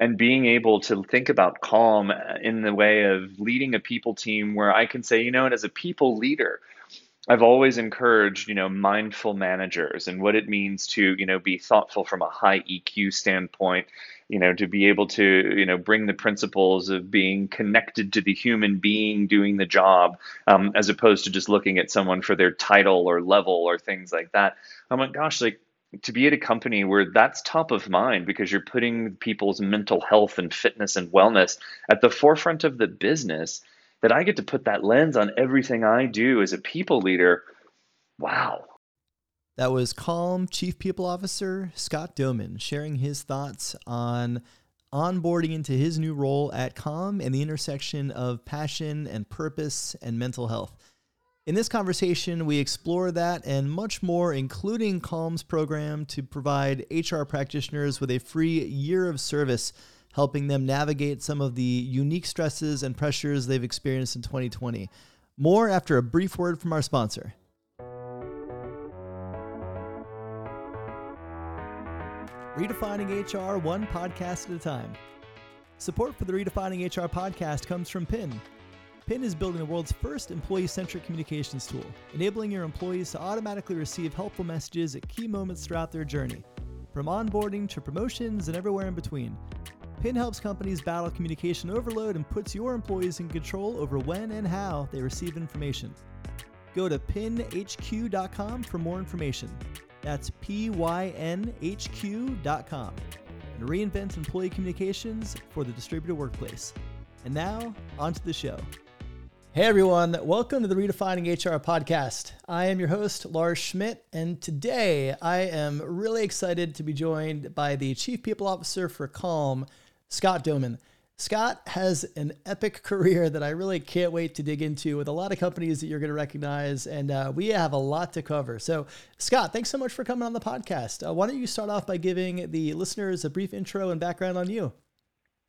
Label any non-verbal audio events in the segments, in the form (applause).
and being able to think about calm in the way of leading a people team where I can say, you know, and as a people leader, I've always encouraged, you know, mindful managers and what it means to, you know, be thoughtful from a high EQ standpoint, you know, to be able to, you know, bring the principles of being connected to the human being doing the job, um, as opposed to just looking at someone for their title or level or things like that. I'm gosh, like to be at a company where that's top of mind because you're putting people's mental health and fitness and wellness at the forefront of the business that I get to put that lens on everything I do as a people leader. Wow. That was Calm Chief People Officer Scott Domann sharing his thoughts on onboarding into his new role at Calm and the intersection of passion and purpose and mental health. In this conversation, we explore that and much more, including Calm's program to provide HR practitioners with a free year of service helping them navigate some of the unique stresses and pressures they've experienced in 2020. More after a brief word from our sponsor. Redefining HR one podcast at a time. Support for the Redefining HR podcast comes from Pyn. Pyn is building the world's first employee centric communications tool, enabling your employees to automatically receive helpful messages at key moments throughout their journey, from onboarding to promotions and everywhere in between. Pyn helps companies battle communication overload and puts your employees in control over when and how they receive information. Go to pynhq.com for more information. That's P-Y-N-H-Q.com. And reinvent employee communications for the distributed workplace. And now, on to the show. Hey everyone, welcome to the Redefining HR podcast. I am your host, Lars Schmidt, and today I am really excited to be joined by the Chief People Officer for Calm, Scott Domann. Scott has an epic career that I really can't wait to dig into with a lot of companies that you're going to recognize. And uh, we have a lot to cover. So, Scott, thanks so much for coming on the podcast. Uh, why don't you start off by giving the listeners a brief intro and background on you?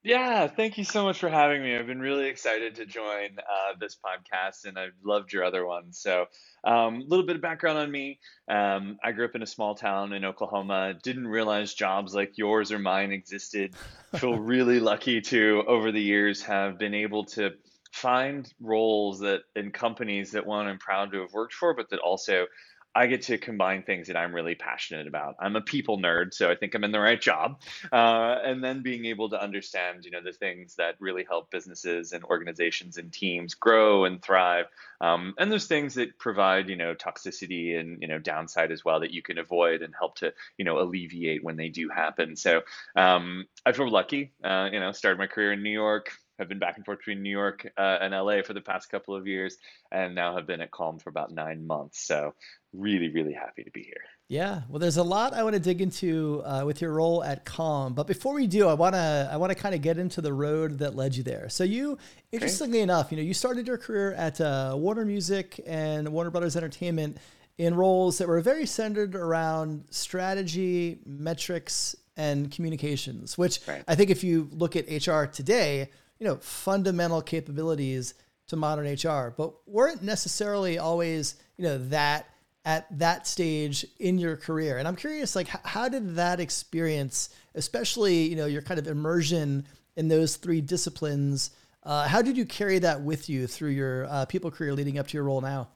Yeah, thank you so much for having me. I've been really excited to join uh, this podcast, and I've loved your other ones. So, a um, little bit of background on me. Um, I grew up in a small town in Oklahoma. Didn't realize jobs like yours or mine existed. (laughs) Feel really lucky to, over the years, have been able to find roles that in companies that one I'm proud to have worked for, but that also I get to combine things that I'm really passionate about. I'm a people nerd, so I think I'm in the right job. Uh, and then being able to understand, you know, the things that really help businesses and organizations and teams grow and thrive. Um, and there's things that provide, you know, toxicity and you know downside as well that you can avoid and help to, you know, alleviate when they do happen. So um, I feel lucky. Uh, you know, started my career in New York, have been back and forth between New York uh, and LA for the past couple of years, and now have been at Calm for about nine months. So, really, really happy to be here. Yeah, well, there's a lot I want to dig into uh, with your role at Calm, but before we do, I wanna I want to kind of get into the road that led you there. So you, interestingly okay. enough, you know, you started your career at uh, Warner Music and Warner Brothers Entertainment in roles that were very centered around strategy, metrics, and communications. Which right. I think if you look at HR today, you know, fundamental capabilities to modern HR, but weren't necessarily always, you know, that at that stage in your career. And I'm curious, like, how did that experience, especially, you know, your kind of immersion in those three disciplines, uh, how did you carry that with you through your uh, people career leading up to your role now?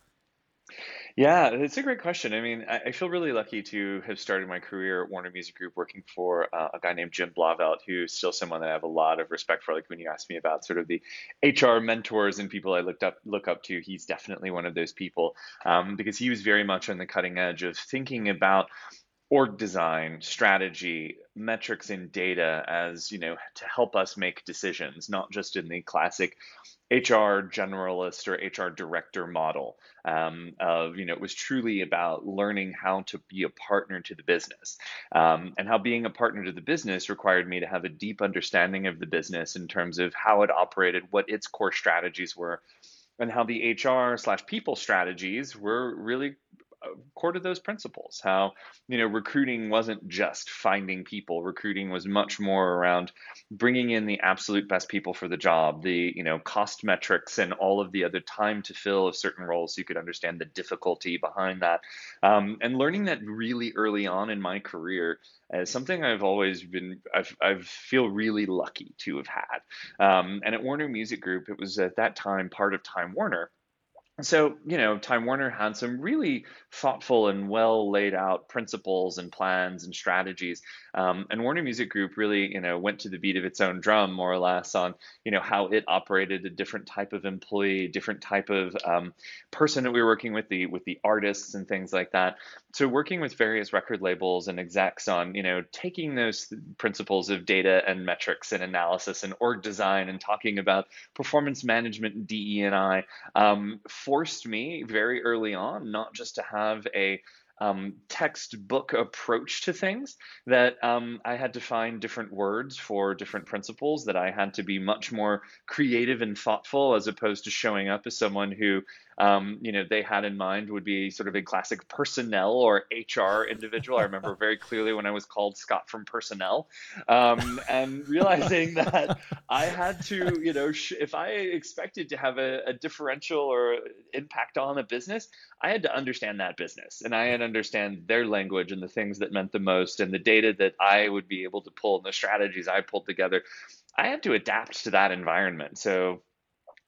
Yeah, it's a great question. I mean, I, I feel really lucky to have started my career at Warner Music Group working for uh, a guy named Jim Blauvelt, who's still someone that I have a lot of respect for. Like when you asked me about sort of the HR mentors and people I looked up look up to, he's definitely one of those people um, because he was very much on the cutting edge of thinking about org design, strategy, metrics and data as, you know, to help us make decisions, not just in the classic HR generalist or HR director model um, of, you know, it was truly about learning how to be a partner to the business. Um, and how being a partner to the business required me to have a deep understanding of the business in terms of how it operated, what its core strategies were, and how the HR slash people strategies were really core to those principles. How you know recruiting wasn't just finding people. Recruiting was much more around bringing in the absolute best people for the job. The you know cost metrics and all of the other time to fill of certain roles, so you could understand the difficulty behind that, um, and learning that really early on in my career as something I've always been I've I feel really lucky to have had. Um, and at Warner Music Group, it was at that time part of Time Warner so you know time warner had some really thoughtful and well laid out principles and plans and strategies um, and warner music group really you know went to the beat of its own drum more or less on you know how it operated a different type of employee different type of um, person that we were working with the with the artists and things like that. So working with various record labels and execs on you know taking those principles of data and metrics and analysis and org design and talking about performance management and DE and I um, forced me very early on not just to have a um, textbook approach to things that um, I had to find different words for different principles, that I had to be much more creative and thoughtful as opposed to showing up as someone who um, you know, they had in mind would be sort of a classic personnel or HR individual. I remember very clearly when I was called Scott from personnel, um, and realizing that I had to, you know, sh- if I expected to have a, a differential or impact on a business, I had to understand that business and I had to understand their language and the things that meant the most and the data that I would be able to pull and the strategies I pulled together. I had to adapt to that environment. So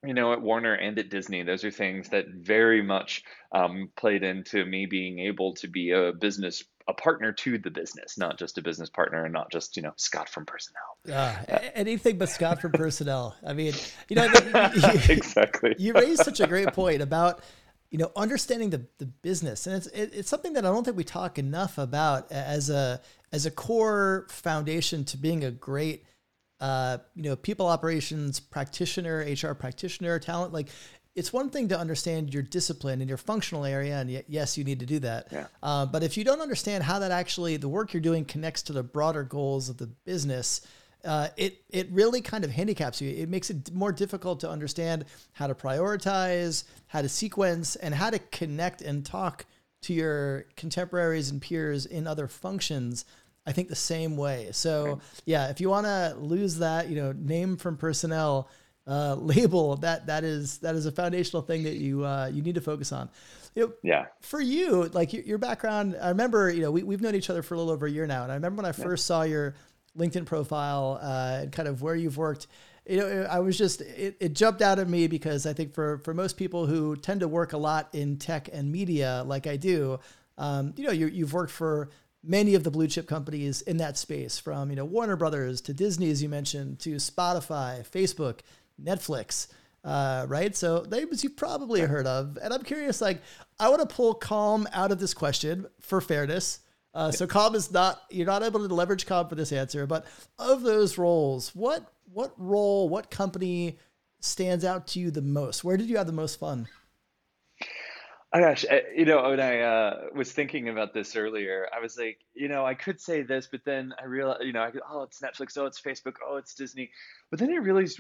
you know, at Warner and at Disney, those are things that very much um, played into me being able to be a business, a partner to the business, not just a business partner and not just, you know, Scott from personnel. Uh, anything but Scott from personnel. (laughs) I mean, you know, you, (laughs) exactly. You raised such a great point about, you know, understanding the, the business. And it's, it, it's something that I don't think we talk enough about as a, as a core foundation to being a great uh, you know, people operations practitioner, HR practitioner, talent. Like, it's one thing to understand your discipline and your functional area, and yes, you need to do that. Yeah. Uh, but if you don't understand how that actually the work you're doing connects to the broader goals of the business, uh, it it really kind of handicaps you. It makes it more difficult to understand how to prioritize, how to sequence, and how to connect and talk to your contemporaries and peers in other functions I think the same way. So yeah, if you want to lose that, you know, name from personnel uh, (laughs) label, that that is that is a foundational thing that you uh, you need to focus on. You know, yeah. For you, like your, your, background, I remember, you know, we, we've known each other for a little over a year now, and I remember when I first yeah. saw your LinkedIn profile uh, and kind of where you've worked. You know, I was just it, it jumped out at me because I think for for most people who tend to work a lot in tech and media, like I do, um, you know, you, you've worked for many of the blue chip companies in that space, from you know Warner Brothers to Disney, as you mentioned, to Spotify, Facebook, Netflix, uh, right? So names you probably heard of. And I'm curious, like, I want to pull Calm out of this question for fairness. Uh, so Calm is not you're not able to leverage Calm for this answer, but of those roles, what what role, what company stands out to you the most? Where did you have the most fun? Oh gosh, eh, you know, when I uh, was thinking about this earlier, I was like, you know, I could say this, but then I realized, you know, I could, oh, it's Netflix, oh, it's Facebook, oh, it's Disney. But then I realized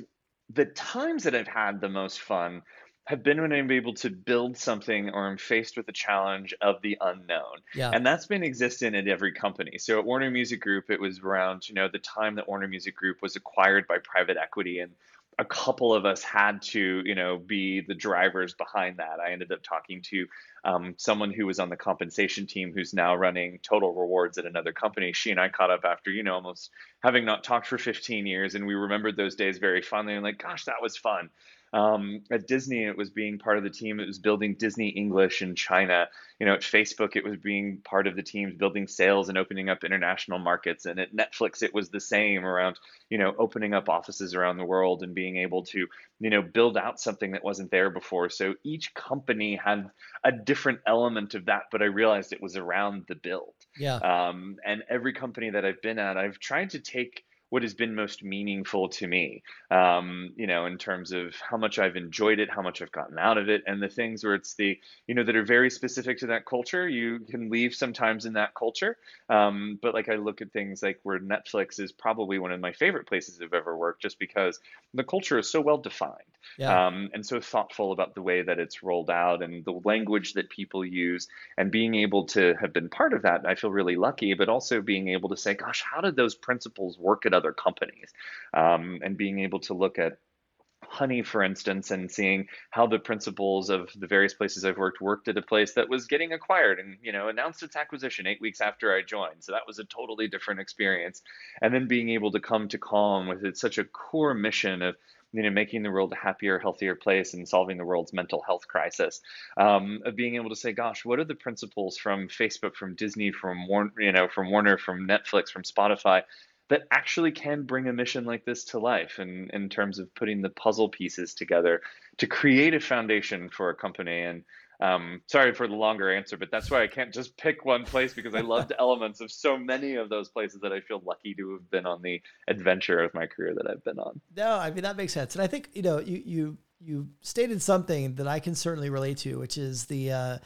the times that I've had the most fun have been when I'm able to build something or I'm faced with a challenge of the unknown. Yeah. And that's been existent at every company. So at Warner Music Group, it was around, you know, the time that Warner Music Group was acquired by private equity and a couple of us had to, you know, be the drivers behind that. I ended up talking to um, someone who was on the compensation team who's now running total rewards at another company. She and I caught up after, you know, almost having not talked for 15 years. And we remembered those days very fondly and like, gosh, that was fun. Um, at Disney, it was being part of the team that was building Disney English in China. You know, at Facebook, it was being part of the teams building sales and opening up international markets. And at Netflix, it was the same around, you know, opening up offices around the world and being able to, you know, build out something that wasn't there before. So each company had a different element of that, but I realized it was around the build. Yeah. Um, and every company that I've been at, I've tried to take what has been most meaningful to me, um, you know, in terms of how much I've enjoyed it, how much I've gotten out of it, and the things where it's the, you know, that are very specific to that culture. You can leave sometimes in that culture. Um, but like I look at things like where Netflix is probably one of my favorite places I've ever worked just because the culture is so well defined. Yeah. um, and so thoughtful about the way that it's rolled out and the language that people use, and being able to have been part of that. I feel really lucky, but also being able to say, "Gosh, how did those principles work at other companies?" Um, and being able to look at Honey, for instance, and seeing how the principles of the various places I've worked worked at a place that was getting acquired and you know announced its acquisition eight weeks after I joined. So that was a totally different experience. And then being able to come to Calm with it's such a core mission of you know making the world a happier, healthier place and solving the world's mental health crisis. Um, of being able to say, gosh, what are the principles from Facebook, from Disney, from Warner, you know, from Warner, from Netflix, from Spotify that actually can bring a mission like this to life in, in terms of putting the puzzle pieces together to create a foundation for a company. And um, sorry for the longer answer, but that's why I can't just pick one place because I loved (laughs) elements of so many of those places that I feel lucky to have been on the adventure of my career that I've been on. No, I mean that makes sense, and I think you know you you you stated something that I can certainly relate to, which is the uh,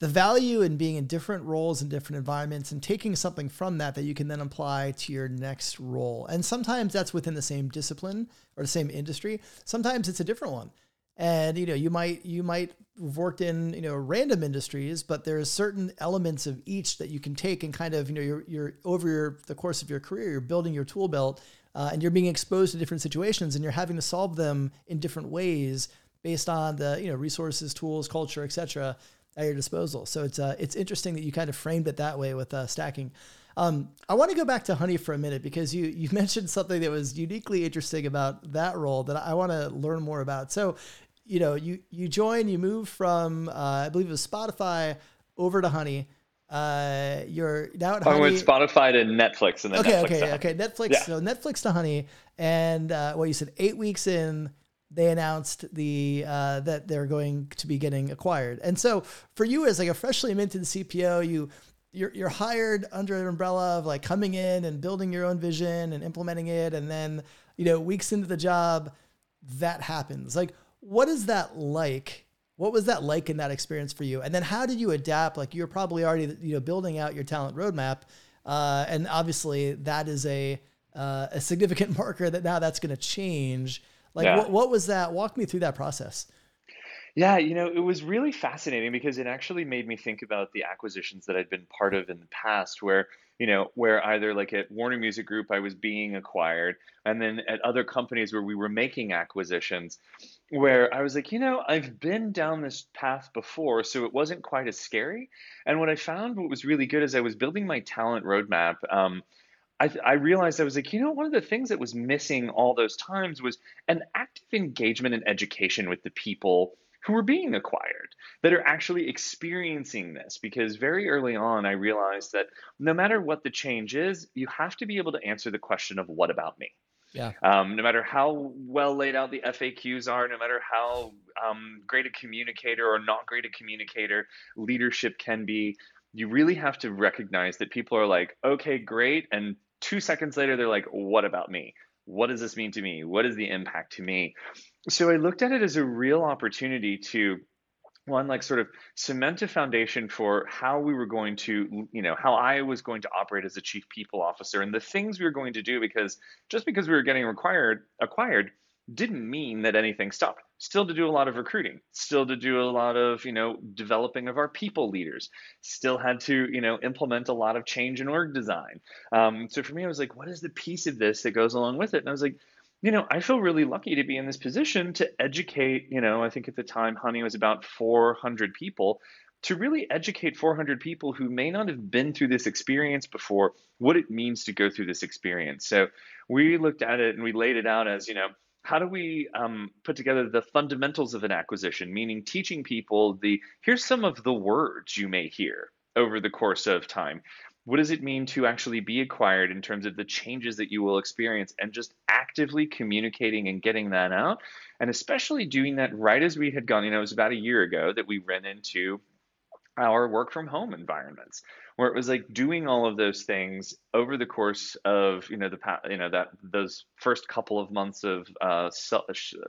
the value in being in different roles in different environments and taking something from that that you can then apply to your next role. And sometimes that's within the same discipline or the same industry. Sometimes it's a different one. And you know, you might you might have worked in you know random industries, but there's certain elements of each that you can take and kind of you know you're you're over your the course of your career, you're building your tool belt, uh, and you're being exposed to different situations, and you're having to solve them in different ways based on the you know resources, tools, culture, etc at your disposal. So it's uh, it's interesting that you kind of framed it that way with uh, stacking. Um, I want to go back to Honey for a minute because you you (laughs) mentioned something that was uniquely interesting about that role that I want to learn more about. So, you know, you you join, you move from uh, I believe it was Spotify over to Honey. Uh, you're now at Honey. I went Spotify to Netflix and then okay, Netflix okay, okay. Okay. Netflix, yeah. so Netflix to Honey, and uh, well, you said eight weeks in they announced the uh, that they're going to be getting acquired. And so for you as like a freshly minted CPO, you you're, you're hired under an umbrella of like coming in and building your own vision and implementing it. And then, you know, weeks into the job, that happens. Like, what is that like? What was that like in that experience for you? And then how did you adapt? Like you're probably already, you know, building out your talent roadmap. Uh, and obviously that is a, uh, a significant (laughs) marker that now that's going to change. Like, yeah. what, what was that? Walk me through that process. Yeah, you know, it was really fascinating because it actually made me think about the acquisitions that I'd been part of in the past where, you know, where either like at Warner Music Group I was being acquired and then at other companies where we were making acquisitions where I was like, you know, I've been down this path before, so it wasn't quite as scary. And what I found what was really good is I was building my talent roadmap um, I, I realized I was like, you know, one of the things that was missing all those times was an active engagement and education with the people who are being acquired that are actually experiencing this. Because very early on, I realized that no matter what the change is, you have to be able to answer the question of what about me? Yeah. Um, no matter how well laid out the FAQs are, no matter how um, great a communicator or not great a communicator leadership can be, you really have to recognize that people are like, okay, great. And two seconds later, they're like, what about me? What does this mean to me? What is the impact to me? So I looked at it as a real opportunity to one like sort of cement a foundation for how we were going to you know how i was going to operate as a chief people officer and the things we were going to do because just because we were getting required acquired didn't mean that anything stopped. Still to do a lot of recruiting, still to do a lot of, you know, developing of our people leaders, still had to, you know, implement a lot of change in org design. Um, so for me, I was like, what is the piece of this that goes along with it? And I was like, you know, I feel really lucky to be in this position to educate, you know, I think at the time Honey was about 400 people to really educate 400 people who may not have been through this experience before what it means to go through this experience. So we looked at it and we laid it out as, you know, how do we um, put together the fundamentals of an acquisition, meaning teaching people the here's some of the words you may hear over the course of time. What does it mean to actually be acquired in terms of the changes that you will experience and just actively communicating and getting that out? And especially doing that right as we had gone, you know, it was about a year ago that we ran into our work from home environments where it was like doing all of those things over the course of you know the you know that those first couple of months of uh,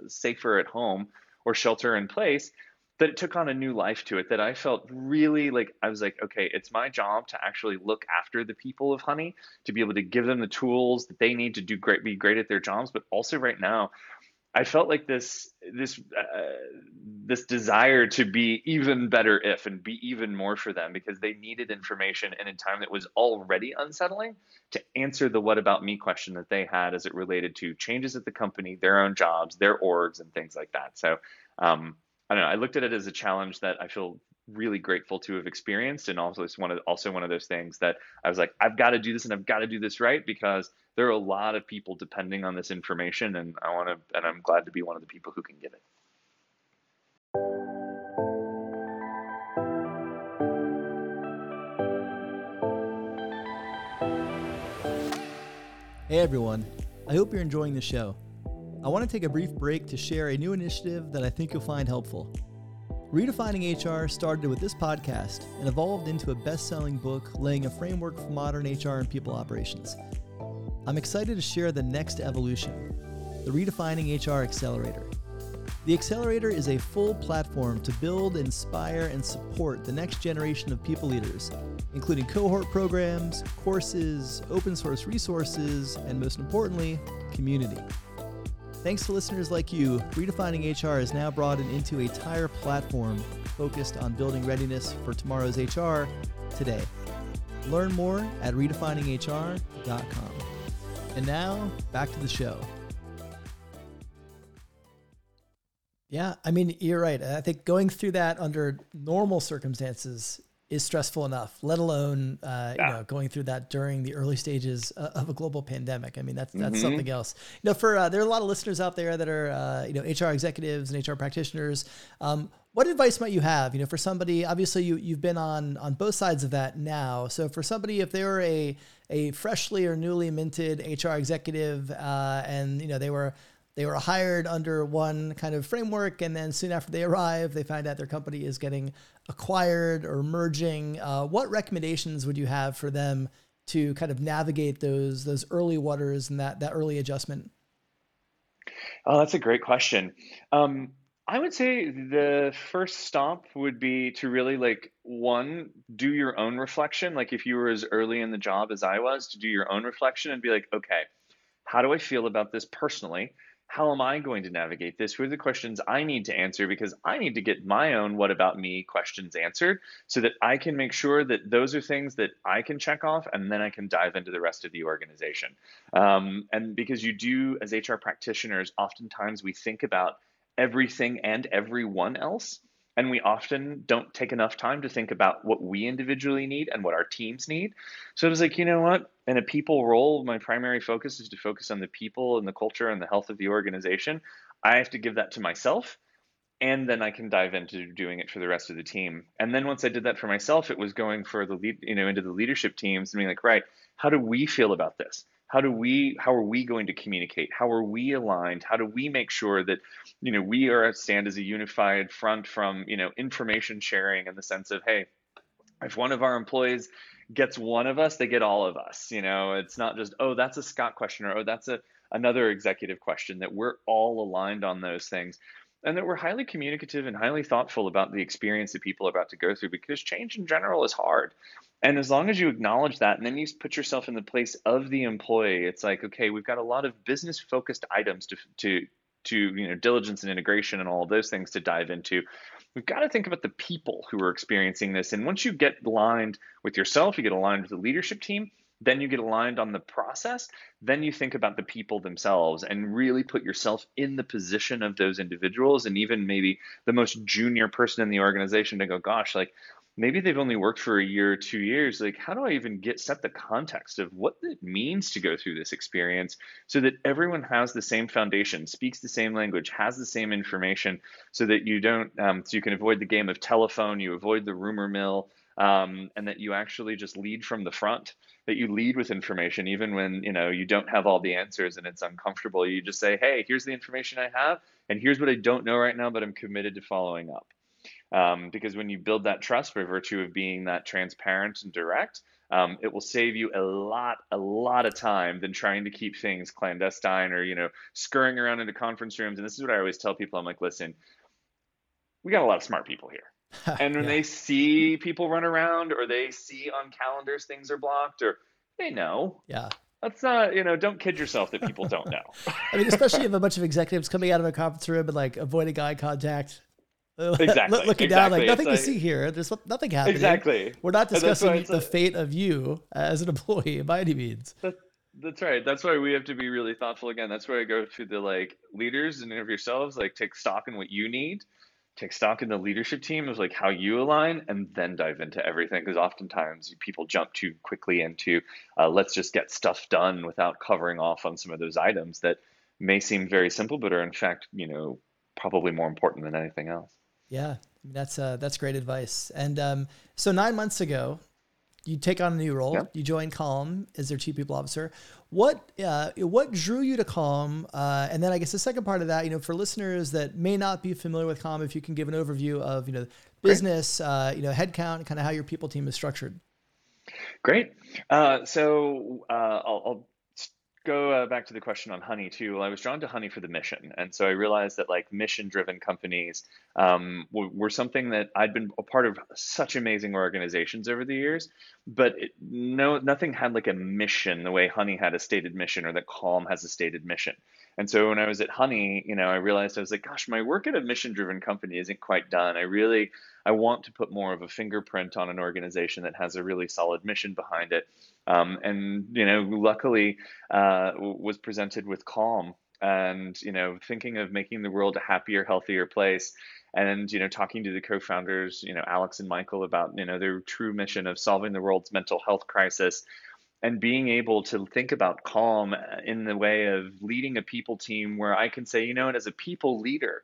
safer at home or shelter in place that it took on a new life to it that I felt really like I was like okay it's my job to actually look after the people of honey to be able to give them the tools that they need to do great be great at their jobs but also right now I felt like this this uh, this desire to be even better if and be even more for them because they needed information in a time that was already unsettling to answer the what about me question that they had as it related to changes at the company, their own jobs, their orgs, and things like that. So um, I don't know. I looked at it as a challenge that I feel really grateful to have experienced, and also it's one of also one of those things that I was like, I've got to do this and I've got to do this right because there are a lot of people depending on this information, and I want to, and I'm glad to be one of the people who can give it. Hey everyone, I hope you're enjoying the show. I want to take a brief break to share a new initiative that I think you'll find helpful. Redefining HR started with this podcast and evolved into a best selling book laying a framework for modern HR and people operations. I'm excited to share the next evolution the Redefining HR Accelerator. The Accelerator is a full platform to build, inspire, and support the next generation of people leaders, including cohort programs, courses, open source resources, and most importantly, community. Thanks to listeners like you, Redefining HR is now broadened into a entire platform focused on building readiness for tomorrow's HR today. Learn more at redefininghr.com. And now, back to the show. Yeah, I mean, you're right. I think going through that under normal circumstances is stressful enough, let alone uh, yeah. you know going through that during the early stages of a global pandemic. I mean, that's that's mm-hmm. something else. You know, for uh, there are a lot of listeners out there that are uh, you know HR executives and HR practitioners. Um, what advice might you have? You know, for somebody, obviously you you've been on on both sides of that now. So for somebody, if they were a a freshly or newly minted HR executive, uh, and you know they were they were hired under one kind of framework, and then soon after they arrive, they find out their company is getting acquired or merging. Uh, what recommendations would you have for them to kind of navigate those those early waters and that that early adjustment? Oh, that's a great question. Um, I would say the first stop would be to really like one do your own reflection. Like if you were as early in the job as I was, to do your own reflection and be like, okay, how do I feel about this personally? How am I going to navigate this? Who are the questions I need to answer? Because I need to get my own what about me questions answered so that I can make sure that those are things that I can check off and then I can dive into the rest of the organization. Um, and because you do, as HR practitioners, oftentimes we think about everything and everyone else and we often don't take enough time to think about what we individually need and what our teams need. So it was like, you know what? In a people role, my primary focus is to focus on the people and the culture and the health of the organization. I have to give that to myself and then I can dive into doing it for the rest of the team. And then once I did that for myself, it was going for the lead, you know, into the leadership teams and being like, right, how do we feel about this? How do we how are we going to communicate? How are we aligned? How do we make sure that you know we are stand as a unified front from you know information sharing in the sense of hey if one of our employees gets one of us they get all of us you know? It's not just oh that's a scott question or oh that's a another executive question that we're all aligned on those things and that we're highly communicative and highly thoughtful about the experience that people are about to go through because change in general is hard and as long as you acknowledge that, and then you put yourself in the place of the employee, it's like, okay, we've got a lot of business focused items to, to, to you know, diligence and integration and all of those things to dive into. We've got to think about the people who are experiencing this. And once you get aligned with yourself, you get aligned with the leadership team, then you get aligned on the process, then you think about the people themselves and really put yourself in the position of those individuals and even maybe the most junior person in the organization to go, gosh, like maybe they've only worked for a year or two years like how do i even get set the context of what it means to go through this experience so that everyone has the same foundation speaks the same language has the same information so that you don't um, so you can avoid the game of telephone you avoid the rumor mill um, and that you actually just lead from the front that you lead with information even when you know you don't have all the answers and it's uncomfortable. You just say hey here's the information i have and here's what i don't know right now but i'm committed to following up um, because when you build that trust by virtue of being that transparent and direct, um, it will save you a lot, a lot of time than trying to keep things clandestine or you know scurrying around into conference rooms. And this is what I always tell people: I'm like, listen, we got a lot of smart people here. (laughs) and when yeah. they see people run around or they see on calendars things are blocked or they know. Yeah. Let's not, you know, don't kid yourself that people don't (laughs) know. I mean, especially if a (laughs) bunch of executives coming out of a conference room and like avoiding eye contact. (laughs) Exactly. Looking exactly. down, like nothing like, to see here. There's nothing happening. Exactly. We're not discussing the like, fate of you as an employee by any means. That, that's right. That's why we have to be really thoughtful. Again, that's why I go to the like leaders and of yourselves. Like, take stock in what you need take stock in the leadership team of like how you align and then dive into everything because oftentimes people jump too quickly into uh, let's just get stuff done without covering off on some of those items that may seem very simple but are in fact you know probably more important than anything else yeah that's uh, that's great advice and um, so nine months ago you take on a new role. You join Calm as their chief people officer. What uh, what drew you to Calm? Uh, and then I guess the second part of that, you know, for listeners that may not be familiar with Calm, if you can give an overview of you know business, uh, you know, headcount, kind of how your people team is structured. Great. Uh, so uh, I'll, I'll go uh, back to the question on honey too. Well, i was drawn to honey for the mission and so i realized that like mission driven companies um, were, were, something that i'd been a part of such amazing organizations over the years but it, no nothing had like a mission the way honey had a stated mission or that calm has a stated mission and so when i was at honey you know i realized i was like gosh my work at a mission driven company isn't quite done i really i want to put more of a fingerprint on an organization that has a really solid mission behind it um, and you know, luckily, uh, was presented with calm and you know, thinking of making the world a happier, healthier place. And you know, talking to the co-founders, you know, Alex and Michael about you know their true mission of solving the world's mental health crisis and being able to think about calm in the way of leading a people team where I can say, you know, and as a people leader,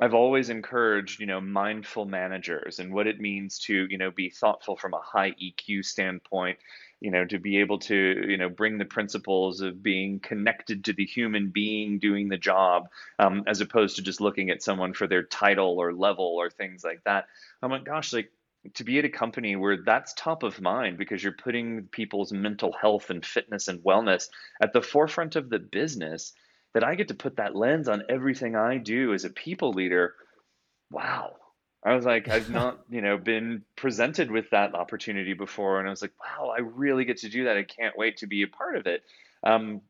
I've always encouraged, you know, mindful managers and what it means to, you know, be thoughtful from a high EQ standpoint you know to be able to you know bring the principles of being connected to the human being doing the job um, as opposed to just looking at someone for their title or level or things like that. I'm like gosh like to be at a company where that's top of mind because you're putting people's mental health and fitness and wellness at the forefront of the business that i get to put that lens on everything i do as a people leader wow I was like, I've (laughs) not, you know, been presented with that opportunity before, and I was like, wow, I really get to do that. I can't wait to be a part of it. Um,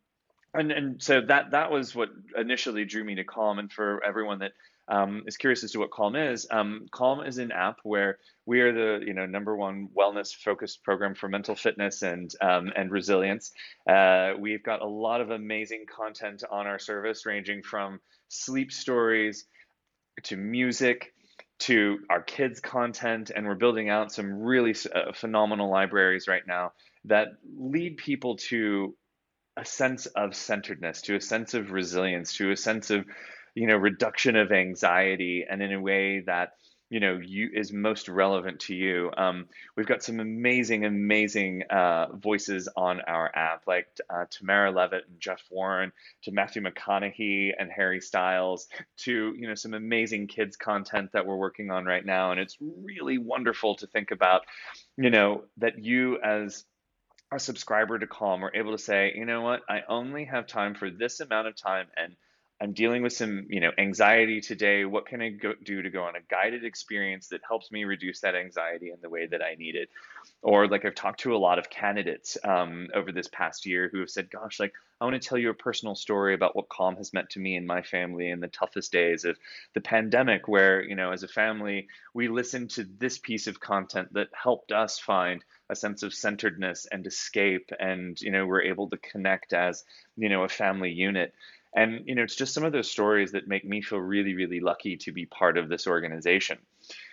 and and so that that was what initially drew me to Calm. And for everyone that um, is curious as to what Calm is, um, Calm is an app where we are the you know number one wellness focused program for mental fitness and um, and resilience. Uh, we've got a lot of amazing content on our service, ranging from sleep stories to music to our kids content and we're building out some really uh, phenomenal libraries right now that lead people to a sense of centeredness to a sense of resilience to a sense of you know reduction of anxiety and in a way that you know you is most relevant to you. Um, we've got some amazing amazing uh, voices on our app like uh, tamara levitt and jeff warren to matthew mcconaughey and harry styles to you know some amazing kids content that we're working on right now. And it's really wonderful to think about you know that you as a subscriber to calm are able to say you know what? I only have time for this amount of time and I'm dealing with some, you know, anxiety today. What can I go, do to go on a guided experience that helps me reduce that anxiety in the way that I need it? Or like I've talked to a lot of candidates um, over this past year who have said, "Gosh, like I want to tell you a personal story about what Calm has meant to me and my family in the toughest days of the pandemic, where you know, as a family, we listened to this piece of content that helped us find." a sense of centeredness and escape and you know we're able to connect as you know a family unit and you know, it's just some of those stories that make me feel really, really lucky to be part of this organization.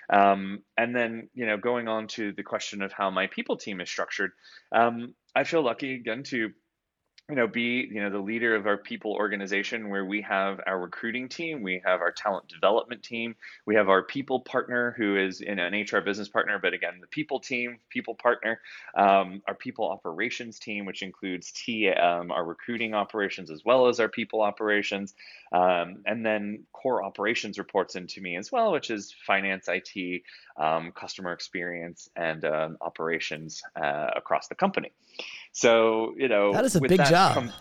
Um, and then, you know, going on to the question of how my people team is structured, um, I feel lucky again to you know be you know the leader of our people organization where we have our recruiting team we have our talent development team we have our people partner who is in an hr business partner but again the people team people partner um, our people operations team which includes t um, our recruiting operations as well as our people operations um, and then core operations reports into me as well which is finance it um, customer experience and um, operations uh, across the company so you know that is a big that job. Com-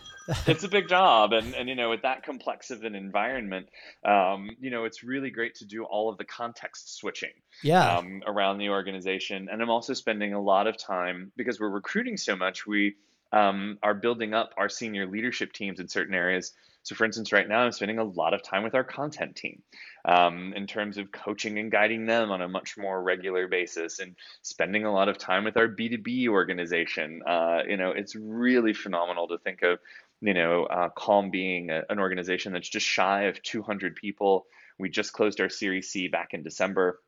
it's a big job, and and you know with that complex of an environment, um, you know it's really great to do all of the context switching. Yeah. Um, around the organization, and I'm also spending a lot of time because we're recruiting so much. We um, are building up our senior leadership teams in certain areas. So, for instance, right now I'm spending a lot of time with our content team um, in terms of coaching and guiding them on a much more regular basis, and spending a lot of time with our B2B organization. Uh, you know, it's really phenomenal to think of, you know, uh, Calm being a, an organization that's just shy of 200 people. We just closed our Series C back in December.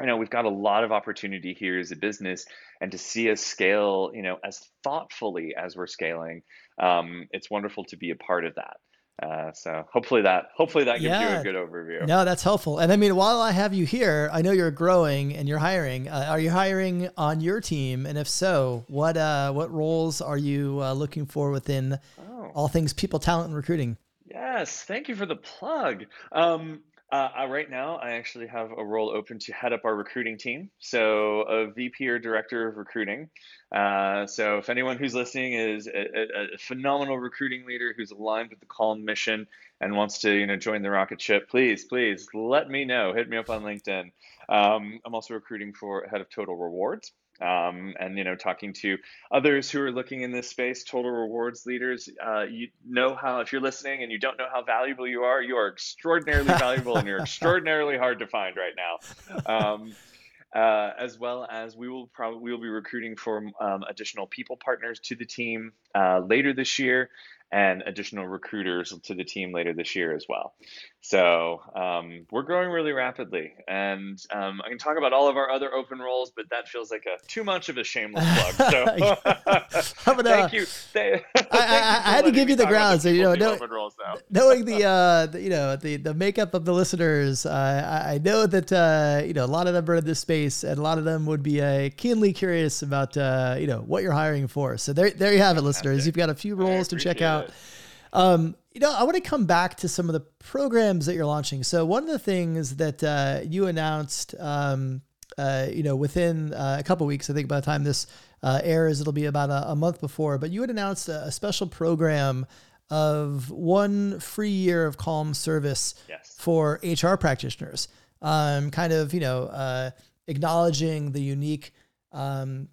I know we've got a lot of opportunity here as a business, and to see us scale, you know, as thoughtfully as we're scaling, um, it's wonderful to be a part of that. Uh, so hopefully that hopefully that gives yeah. you a good overview. No, that's helpful. And I mean, while I have you here, I know you're growing and you're hiring. Uh, are you hiring on your team? And if so, what uh, what roles are you uh, looking for within oh. all things people, talent, and recruiting? Yes, thank you for the plug. Um, uh, uh, right now, I actually have a role open to head up our recruiting team. So, a VP or director of recruiting. Uh, so, if anyone who's listening is a, a, a, phenomenal recruiting leader who's aligned with the Calm mission and wants to, you know, join the rocket ship, please, please let me know. Hit me up on LinkedIn. Um, I'm also recruiting for head of Total Rewards um, and you know talking to others who are looking in this space total rewards leaders uh, you know how if you're listening and you don't know how valuable you are you are extraordinarily valuable and you're (laughs) extraordinarily hard to find right now. Um, uh, as well as we will probably we will be recruiting for um, additional people partners to the team uh, later this year and additional recruiters to the team later this year as well. So um, we're growing really rapidly, and um, I can talk about all of our other open roles, but that feels like a too much of a shameless plug. (laughs) So (laughs) thank uh, you. Thank, I, I, (laughs) I had to give you the grounds, so you know, know knowing the, uh, the, you know the the makeup of the listeners, uh, I, I know that uh, you know a lot of them are in this space, and a lot of them would be uh, keenly curious about uh, you know what you're hiring for. So there there you have it, listeners. You've got a few roles to check out out. Um, you know, I want to come back to some of the programs that you're launching. So one of the things that uh, you announced, um, uh, you know, within uh, a couple weeks, I think by the time this uh, airs, it'll be about a, a, month before. But you had announced a, a, special program of one free year of Calm service yes. for HR practitioners. Um, kind of, you know, uh, acknowledging the unique um,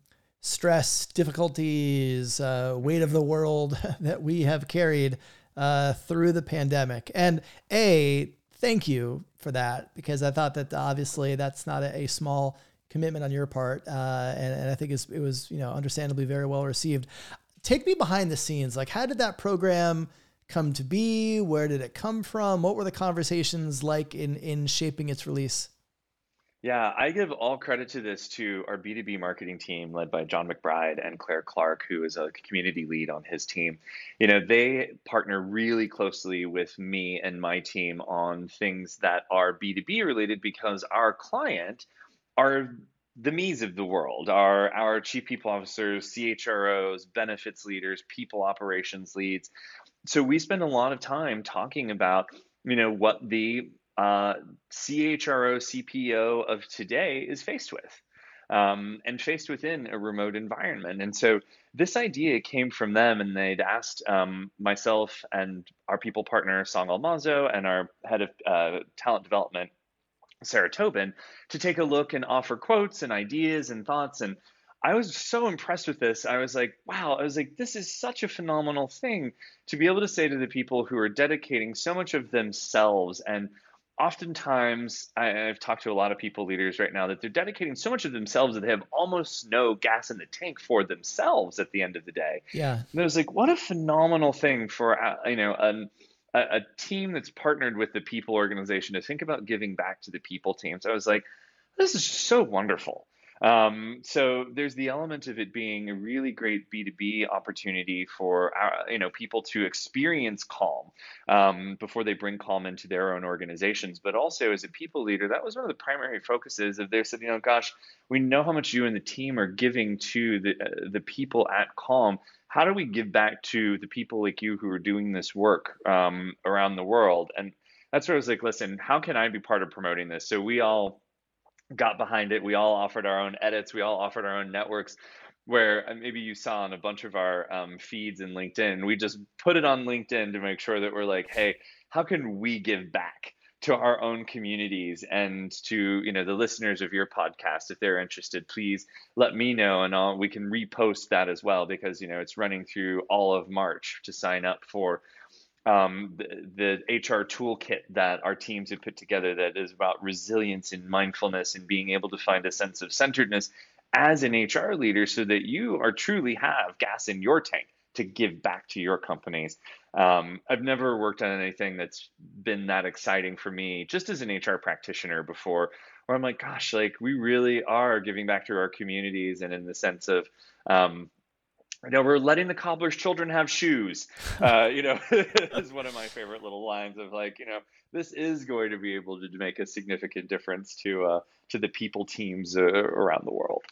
stress, difficulties, uh, weight of the world (laughs) that we have carried uh, through the pandemic. And A, thank you for that because I thought that obviously that's not a, a small commitment on your part, uh, and, and, I think it was you know understandably very well received. Take me behind the scenes. Like, how did that program come to be? Where did it come from? What were the conversations like in in shaping its release? Yeah, I give all credit to this to our B2B marketing team led by John McBride and Claire Clark, who is a community lead on his team. You know, they partner really closely with me and my team on things that are B2B related because our client are the me's of the world, are our chief people officers, CHROs, benefits leaders, people operations leads. So we spend a lot of time talking about, you know, what the uh, CHRO, CPO of today is faced with. Um, and faced within a remote environment. And so this idea came from them, and they'd asked um, myself and our people partner, Song Almazo, and our head of uh, talent development, Sarah Tobin, to take a look and offer quotes and ideas and thoughts. And I was so impressed with this. I was like, wow, I was like, this is such a phenomenal thing to be able to say to the people who are dedicating so much of themselves and oftentimes I, have talked to a lot of people leaders right now that they're dedicating so much of themselves that they have almost no gas in the tank for themselves at the end of the day. Yeah, and I was like, what a phenomenal thing for uh, you know an, a, a team that's partnered with the people organization to think about giving back to the people team. So I was like, this is so wonderful. Um, so there's the element of it being a really great B2B opportunity for our, you know people to experience Calm um, before they bring Calm into their own organizations. But also as a people leader, that was one of the primary focuses of their said, you know, gosh, we know how much you and the team are giving to the uh, the people at Calm. How do we give back to the people like you who are doing this work um, around the world? And that's where I was like, listen, how can I be part of promoting this? So we all got behind it. We all offered our own edits. We all offered our own networks. Where uh, maybe you saw on a bunch of our um, feeds in LinkedIn, we just put it on LinkedIn to make sure that we're like, hey, how can we give back to our own communities and to you know the listeners of your podcast if they're interested please let me know and I'll, we can repost that as well because you know it's running through all of march to sign up for um, the, the hr toolkit that our teams have put together that is about resilience and mindfulness and being able to find a sense of centeredness as an hr leader so that you are truly have gas in your tank to give back to your companies. Um, I've never worked on anything that's been that exciting for me, just as an HR practitioner before, where I'm like, gosh, like we really are giving back to our communities, and in the sense of, um, you know, we're letting the cobbler's children have shoes. Uh, you know, (laughs) is one of my favorite little lines of like, you know, this is going to be able to make a significant difference to uh, to the people teams uh, around the world.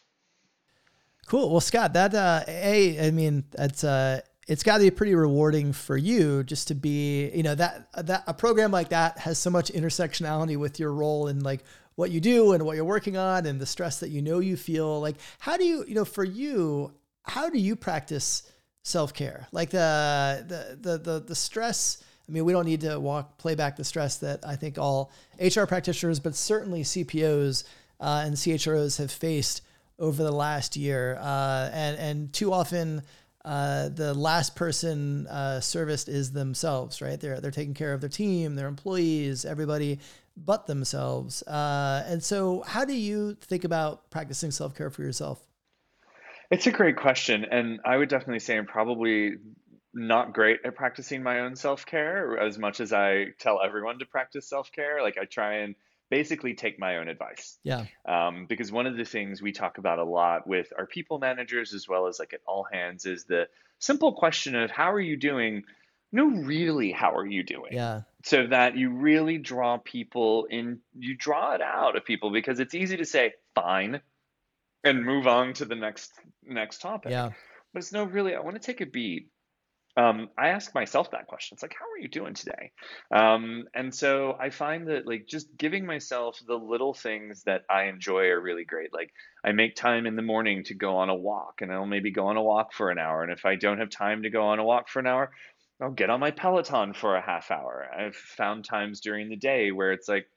Cool. Well, Scott, that uh, a, I mean, that's uh, it's got to be pretty rewarding for you just to be, you know, that that a program like that has so much intersectionality with your role and like what you do and what you're working on and the stress that you know you feel. Like, how do you, you know, for you, how do you practice self care? Like the, the the the the stress. I mean, we don't need to walk play back the stress that I think all HR practitioners, but certainly CPOs uh, and CHROs have faced over the last year, uh, and and too often uh, the last person uh, serviced is themselves, right? They're they're taking care of their team, their employees, everybody but themselves. Uh, and so, how do you think about practicing self care for yourself? It's a great question, and I would definitely say I'm probably not great at practicing my own self care as much as I tell everyone to practice self care. Like I try and basically take my own advice. Yeah. Um, because one of the things we talk about a lot with our people managers as well as like at all hands is the simple question of how are you doing? No, really, how are you doing? Yeah. So that you really draw people in, you draw it out of people because it's easy to say fine and move on to the next next topic. Yeah. But it's no, really, I want to take a beat um, I ask myself that question. It's like, how are you doing today? Um, and so I find that like just giving myself the little things that I enjoy are really great. Like I make time in the morning to go on a walk and I'll maybe go on a walk for an hour. And if I don't have time to go on a walk for an hour, I'll get on my Peloton for a half hour. I've found times during the day where it's like,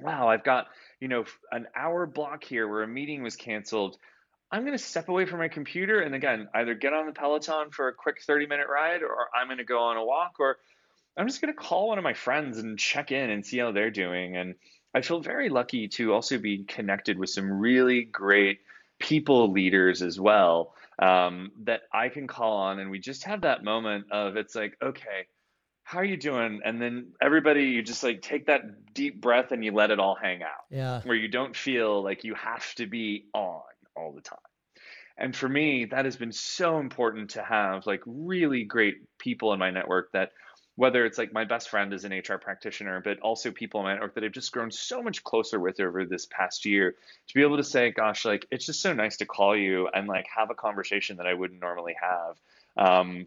wow, I've got, you know, an hour block here where a meeting was canceled I'm going to step away from my computer and again, either get on the Peloton for a quick 30 minute ride or I'm going to go on a walk or I'm just going to call one of my friends and check in and see how they're doing. And I feel very lucky to also be connected with some really great people leaders as well um, that I can call on. And we just have that moment of it's like, okay, how are you doing? And then everybody, you just like take that deep breath and you let it all hang out. Yeah. Where you don't feel like you have to be on all the time. And for me, that has been so important to have like really great people in my network that whether it's like my best friend is an HR practitioner, but also people in my network that I've just grown so much closer with over this past year to be able to say, gosh, like it's just so nice to call you and like have a conversation that I wouldn't normally have. Um,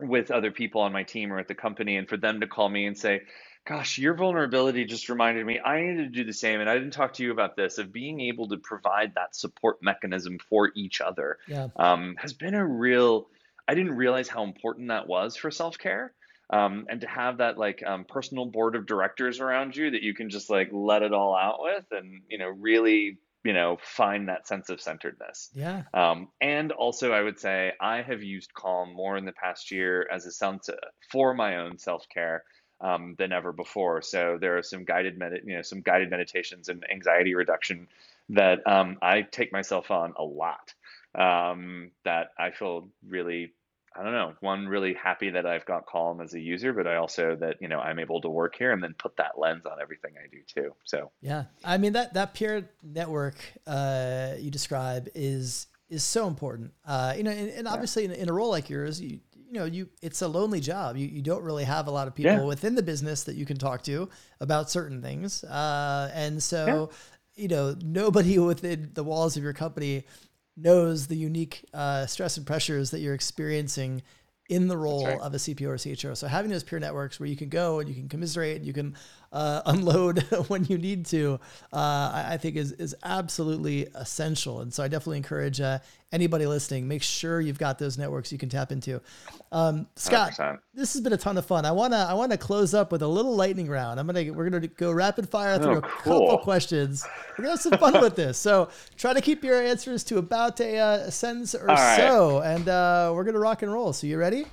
with other people on my team or at the company and for them to call me and say gosh, your vulnerability just reminded me I needed to do the same. And I didn't talk to you about this of being able to provide that support mechanism for each other yeah. um, has been a real, I didn't realize how important that was for self care. Um, and to have that like um, personal board of directors around you that you can just like let it all out with and, you know, really you know find that sense of centeredness yeah um, and also i would say i have used calm more in the past year as a sense for my own self-care um, than ever before. So there are some guided med- you know some guided meditations and anxiety reduction that um, I take myself on a lot. Um, that I feel really I don't know one really happy that I've got Calm as a user, but I also that you know I'm able to work here and then put that lens on everything I do too. So yeah, I mean that that peer network uh, you describe is is so important. Uh, you know, and, and obviously yeah. in, in, a role like yours, you you know, you it's a lonely job. You you don't really have a lot of people yeah. within the business that you can talk to about certain things. Uh, and so, yeah. you know, nobody (laughs) within the walls of your company knows the unique uh, stress and pressures that you're experiencing in the role right. of a CPO or CHRO. So having those peer networks where you can go and you can commiserate and you can uh, (laughs) unload (laughs) when you need to, uh, I, I, think is is absolutely essential. And so I definitely encourage uh, anybody listening, make sure you've got those networks you can tap into. Um, Scott, 100%. this has been a ton of fun. I wanna I wanna close up with a little lightning round. I'm gonna we're gonna go rapid fire through oh, a couple questions. We're gonna have some fun with this. So try to keep your answers to about a, uh, a sentence or so, and uh, we're gonna rock and roll. So you ready?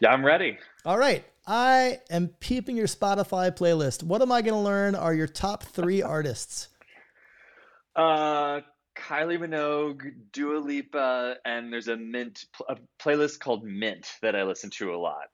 Yeah, I'm ready. All right. I am peeping your Spotify playlist. What am I going to learn are your top three (laughs) artists? Uh, Kylie Minogue, Dua Lipa, and there's a Mint a playlist called Mint that I listen to a lot.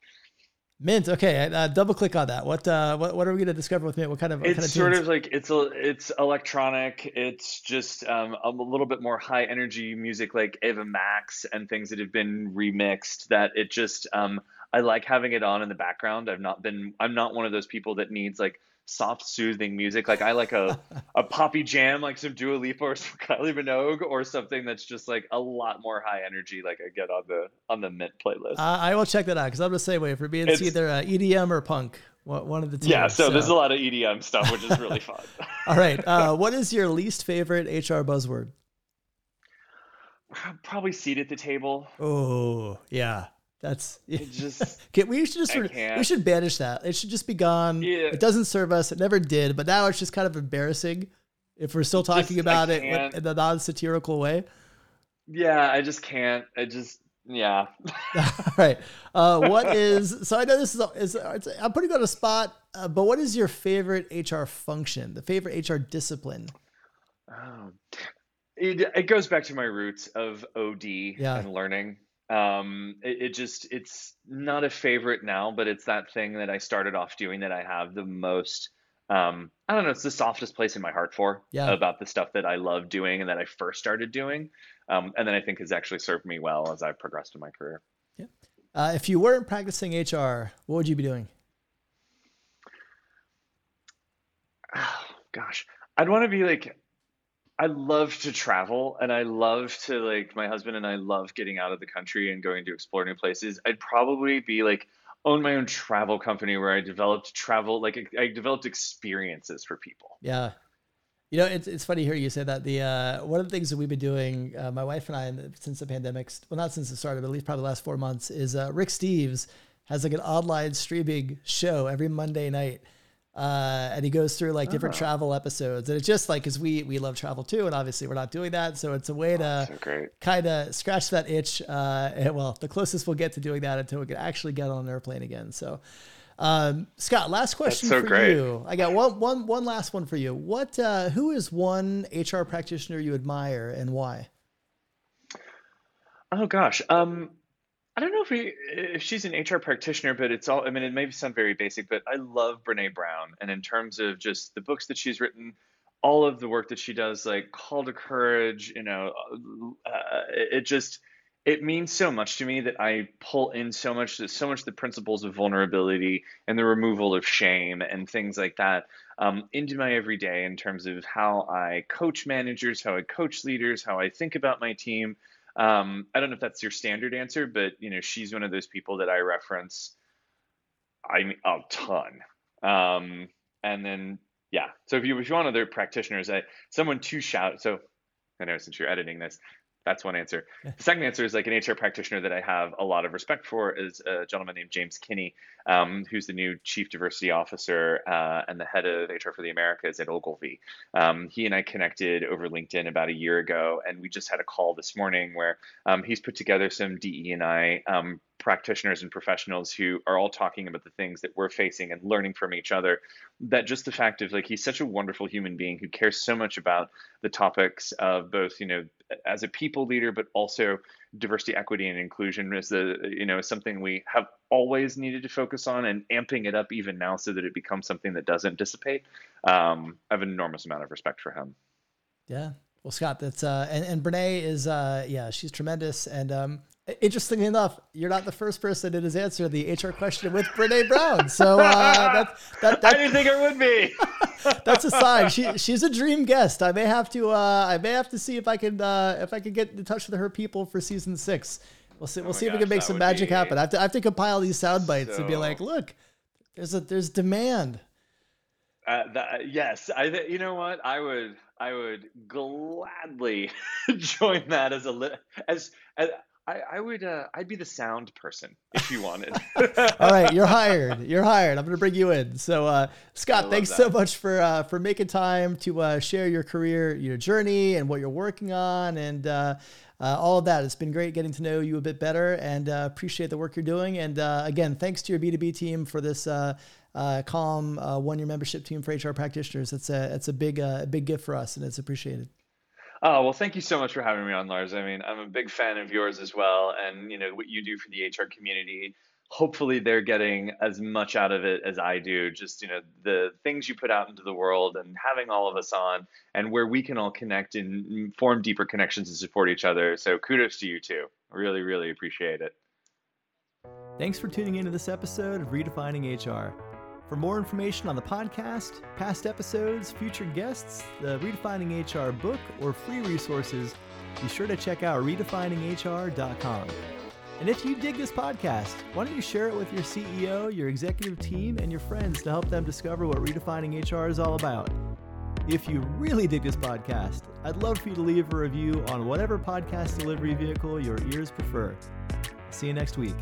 Mint. Okay, uh, double click on that. What uh, what what are we going to discover with Mint? What kind of? What it's kind of sort of like it's a, it's electronic. It's just um, a little bit more high energy music, like Ava Max and things that have been remixed. That it just um, I like having it on in the background. I've not been. I'm not one of those people that needs like soft, soothing music. Like I like a (laughs) a poppy jam, like some Dua Lipa or (laughs) some Kylie Minogue, or something that's just like a lot more high energy, like I get on the on the Mint playlist. Uh, I will check that out because I'm the same way. For me, it's, it's either uh, EDM or punk. One of the two. Yeah, so, so, there's a lot of EDM stuff, which is really (laughs) fun. All right, uh, what is your least favorite HR buzzword? Probably seat at the table. Oh yeah, that's (laughs) it just we should just sort of, we should banish that. It should just be gone. Yeah. It doesn't serve us. It never did. But now it's just kind of embarrassing if we're still talking just, about it in a non-satirical way. Yeah, I just can't. I just yeah. (laughs) (laughs) All right. Uh, what is so? I know this is, is I'm putting you on a spot, uh, but what is your favorite HR function? The favorite HR discipline? Oh, it, it goes back to my roots of OD yeah. and learning um it, it, just it's not a favorite now but it's that thing that i started off doing that i have the most um i don't know it's the softest place in my heart for yeah. about the stuff that i love doing and that i first started doing. Um and then i think has actually served me well as i've progressed in my career. Yeah. Uh, if you weren't practicing hr what would you be doing? Oh (sighs) gosh. I'd want to be like I love to travel and I love to like my husband and I love getting out of the country and going to explore new places. I'd probably be like own my own travel company where I developed travel like I developed experiences for people. Yeah. You know, it's, it's funny hear you say that. The uh, one of the things that we've been doing, uh, my wife and I, since the pandemic, well, not since it started, but at least probably the last four months, is uh, Rick Steves has like an online streaming show every Monday night uh, and he goes through like different oh. travel episodes, and it's just like because we we love travel too, and obviously we're not doing that, so it's a way to so kind of scratch that itch. Uh, and, well, the closest we'll get to doing that until we can actually get on an airplane again. So, um, Scott, last question so for great. you. I got one one one last one for you. What uh, who is one HR practitioner you admire and why? Oh gosh, um, I don't know if we, if she's an HR practitioner, but it's all. I mean, it may sound very basic, but I love Brene Brown, and in terms of just the books that she's written, all of the work that she does, like Call to Courage, you know, uh, it just it means so much to me that I pull in so much, so much the principles of vulnerability and the removal of shame and things like that um, into my everyday in terms of how I coach managers, how I coach leaders, how I think about my team. Um, I don't know if that's your standard answer, but you know, she's one of those people that I reference. I a ton. Um, and then yeah, so if you if you want other practitioners, I someone to shout. So I know since you're editing this, that's one answer. (laughs) The second answer is like an HR practitioner that I have a lot of respect for is a gentleman named James Kinney, um, who's the new chief diversity officer uh, and the head of HR for the Americas at Ogilvy. Um, he and I connected over LinkedIn about a year ago, and we just had a call this morning where um, he's put together some DE and I um, practitioners and professionals who are all talking about the things that we're facing and learning from each other that just the fact of like he's such a wonderful human being who cares so much about the topics of both you know as a people leader but also diversity equity and inclusion is the you know something we have always needed to focus on and amping it up even now so that it becomes something that doesn't dissipate. Um, i have an enormous amount of respect for him. Yeah. Well scott that's uh and, and brene is uh yeah she's tremendous. And um Interestingly enough, you're not the first person that has answered the HR question with Brene Brown. So uh, that, that, that, I didn't think it would be. (laughs) that's a sign. She she's a dream guest. I may have to uh, I may have to see if I can uh, if I can get in touch with her people for season six. We'll see. Oh we'll see gosh, if we can make some magic be... happen. I have to I have to compile these sound bites so... and be like, look, there's a there's demand. Uh, that, yes, I. Th- you know what? I would. I would gladly (laughs) join that as a li- as, as I, I would. Uh, I'd be the sound person if you wanted. (laughs) All right, you're hired. You're hired. I'm going to bring you in. So, uh, Scott, thanks that. so much for uh, for making time to uh, share your career, your journey, and what you're working on, and uh, uh, all of that. It's been great getting to know you a bit better, and appreciate the work you're doing. And again, thanks to your B2B team for this. Calm one year membership team for HR practitioners. It's a it's a big a big gift for us, and it's appreciated. Oh, well, thank you so much for having me on, Lars. I mean, I'm a big fan of yours as well. And, you know, what you do for the HR community, hopefully they're getting as much out of it as I do. Just, you know, the things you put out into the world and having all of us on and where we can all connect and form deeper connections and support each other. So kudos to you too. Really, really appreciate it. Thanks for tuning into this episode of Redefining HR. For more information on the podcast, past episodes, future guests, the Redefining HR book, or free resources, be sure to check out redefininghr.com. And if you dig this podcast, why don't you share it with your CEO, your executive team, and your friends to help them discover what redefining HR is all about? If you really dig this podcast, I'd love for you to leave a review on whatever podcast delivery vehicle your ears prefer. See you next week.